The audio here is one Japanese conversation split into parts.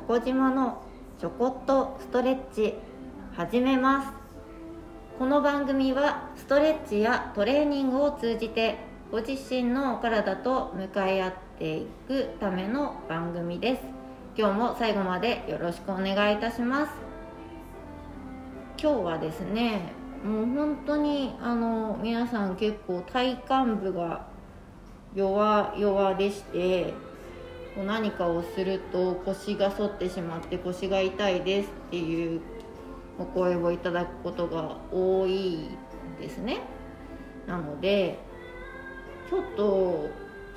チョコ島のちょこっとストレッチ始めます。この番組はストレッチやトレーニングを通じてご自身のお体と向かい合っていくための番組です。今日も最後までよろしくお願いいたします。今日はですねもう本当にあの皆さん結構体幹部が弱々でしてこう何かをすると腰が反ってしまって腰が痛いですっていうお声をいただくことが多いですね。なのでちょっと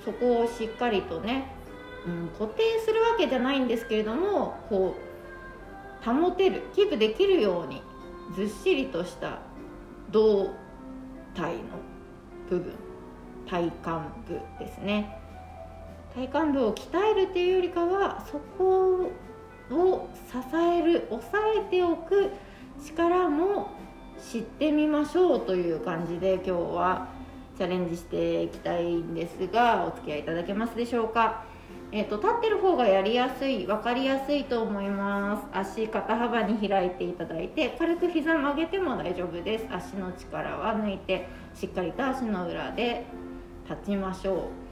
そこをしっかりとね、うん、固定するわけじゃないんですけれどもこう保てるキープできるようにずっしりとした胴体の部分体幹部ですね。体幹部を鍛えるっていうよりかはそこを支える抑えておく力も知ってみましょうという感じで今日はチャレンジしていきたいんですがお付き合いいただけますでしょうか、えーと、立ってる方がやりやすい分かりやすいと思います。足肩幅に開いていただいて軽く膝曲げても大丈夫です。足の力は抜いてしっかりと足の裏で立ちましょう。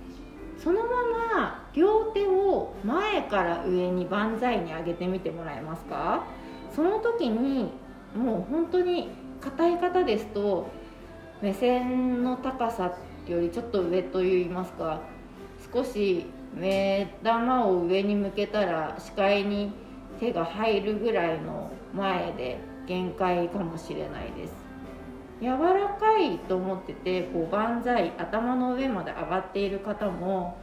そのまま両手を前から上に万歳に上げてみてもらえますか？その時にもう本当に硬い方ですと目線の高さよりちょっと上といいますか少し目玉を上に向けたら視界に手が入るぐらいの前で限界かもしれないです。柔らかいと思っててこう万歳頭の上まで上がっている方も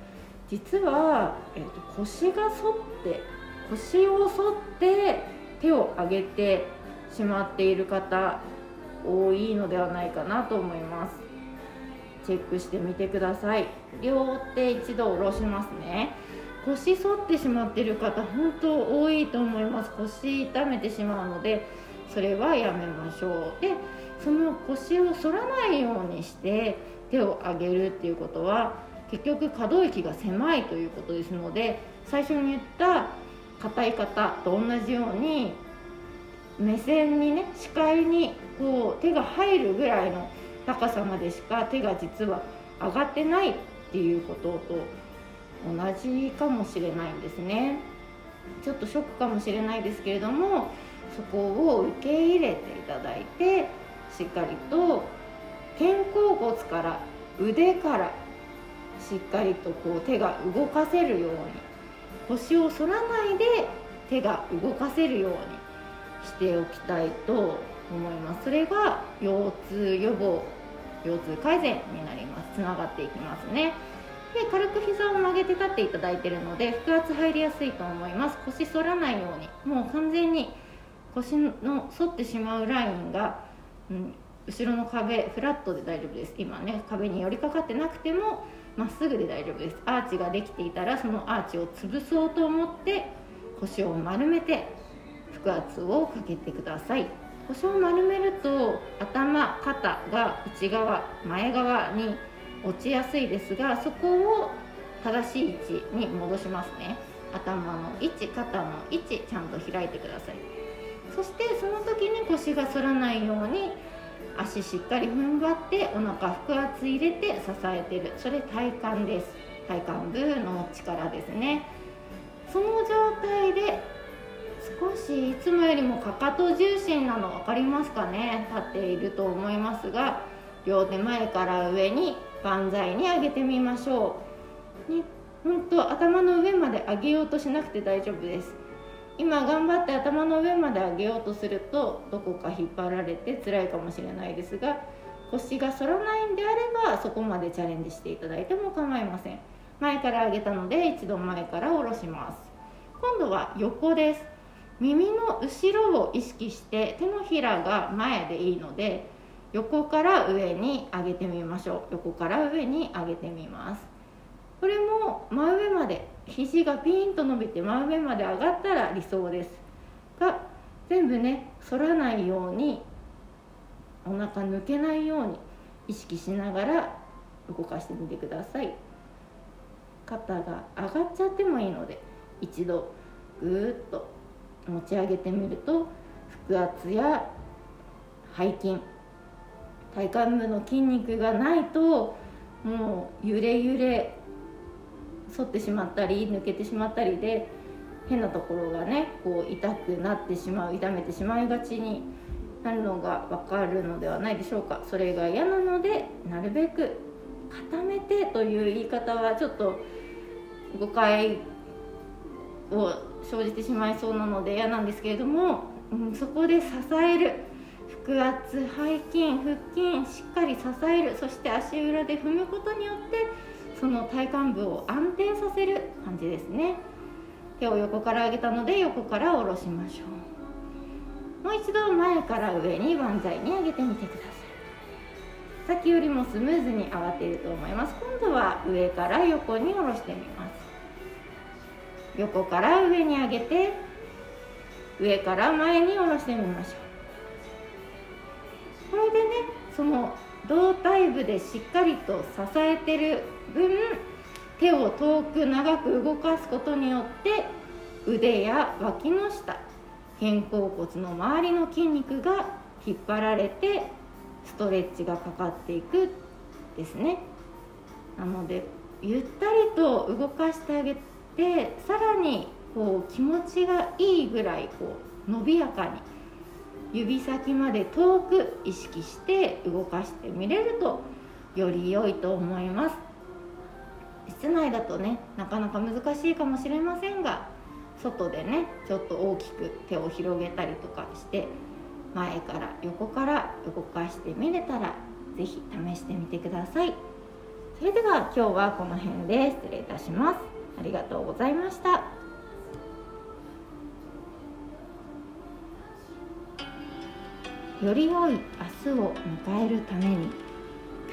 実は、えーと、腰が反って腰を反って手を上げてしまっている方多いのではないかなと思います。チェックしてみてください。両手一度下ろしますね。腰反ってしまっている方本当多いと思います。腰痛めてしまうのでそれはやめましょう。でその腰を反らないようにして手を上げるっていうことは結局可動域が狭いということですので最初に言った硬い方と同じように目線にね視界にこう手が入るぐらいの高さまでしか手が実は上がってないっていうことと同じかもしれないんですね。ちょっとショックかもしれないですけれどもそこを受け入れていただいてしっかりと肩甲骨から腕からしっかりとこう手が動かせるように腰を反らないで手が動かせるようにしておきたいと思います。それが腰痛予防腰痛改善になります。つながっていきますね。で軽く膝を曲げて立っていただいているので腹圧入りやすいと思います。腰反らないようにもう完全に腰の反ってしまうラインが、うん、後ろの壁フラットで大丈夫です。今ね壁に寄りかかってなくてもまっすぐで大丈夫です。アーチができていたらそのアーチを潰そうと思って腰を丸めて腹圧をかけてください。腰を丸めると頭肩が内側前側に落ちやすいですがそこを正しい位置に戻しますね。頭の位置肩の位置ちゃんと開いてください。そしてその時腰が反らないように足しっかり踏ん張ってお腹腹圧入れて支えてる。それ体幹です。体幹部の力ですね。その状態で少しいつもよりもかかと重心なの分かりますかね？立っていると思いますが両手前から上に万歳に上げてみましょう、ね、本当頭の上まで上げようとしなくて大丈夫です。今頑張って頭の上まで上げようとするとどこか引っ張られて辛いかもしれないですが腰が反らないんであればそこまでチャレンジしていただいても構いません。前から上げたので一度前から下ろします。今度は横です。耳の後ろを意識して手のひらが前でいいので横から上に上げてみましょう。横から上に上げてみます。これも真上まで肘がピンと伸びて真上まで上がったら理想です。が全部ね反らないようにお腹抜けないように意識しながら動かしてみてください。肩が上がっちゃってもいいので一度ぐーっと持ち上げてみると腹圧や背筋体幹部の筋肉がないともう揺れ揺れ反ってしまったり抜けてしまったりで変なところがねこう痛くなってしまう痛めてしまいがちになるのが分かるのではないでしょうか。それが嫌なのでなるべく固めてという言い方はちょっと誤解を生じてしまいそうなので嫌なんですけれども、うん、そこで支える。腹圧背筋腹筋しっかり支える。そして足裏で踏むことによってその体幹部を安定させる感じですね。手を横から上げたので横から下ろしましょう。もう一度前から上に万歳に上げてみてください。先よりもスムーズに上がっていると思います。今度は上から横に下ろしてみます。横から上に上げて上から前に下ろしてみましょう。これでねその胴体部でしっかりと支えてる分手を遠く長く動かすことによって腕や脇の下肩甲骨の周りの筋肉が引っ張られてストレッチがかかっていくですね。なのでゆったりと動かしてあげてさらにこう気持ちがいいぐらいこう伸びやかに指先まで遠く意識して動かしてみれるとより良いと思います。室内だとねなかなか難しいかもしれませんが外でねちょっと大きく手を広げたりとかして前から横から動かしてみれたら是非試してみてください。それでは今日はこの辺で失礼いたします。ありがとうございました。より良い明日を迎えるために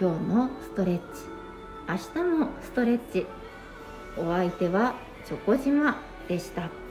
今日もストレッチ明日もストレッチお相手はチョコ島でした。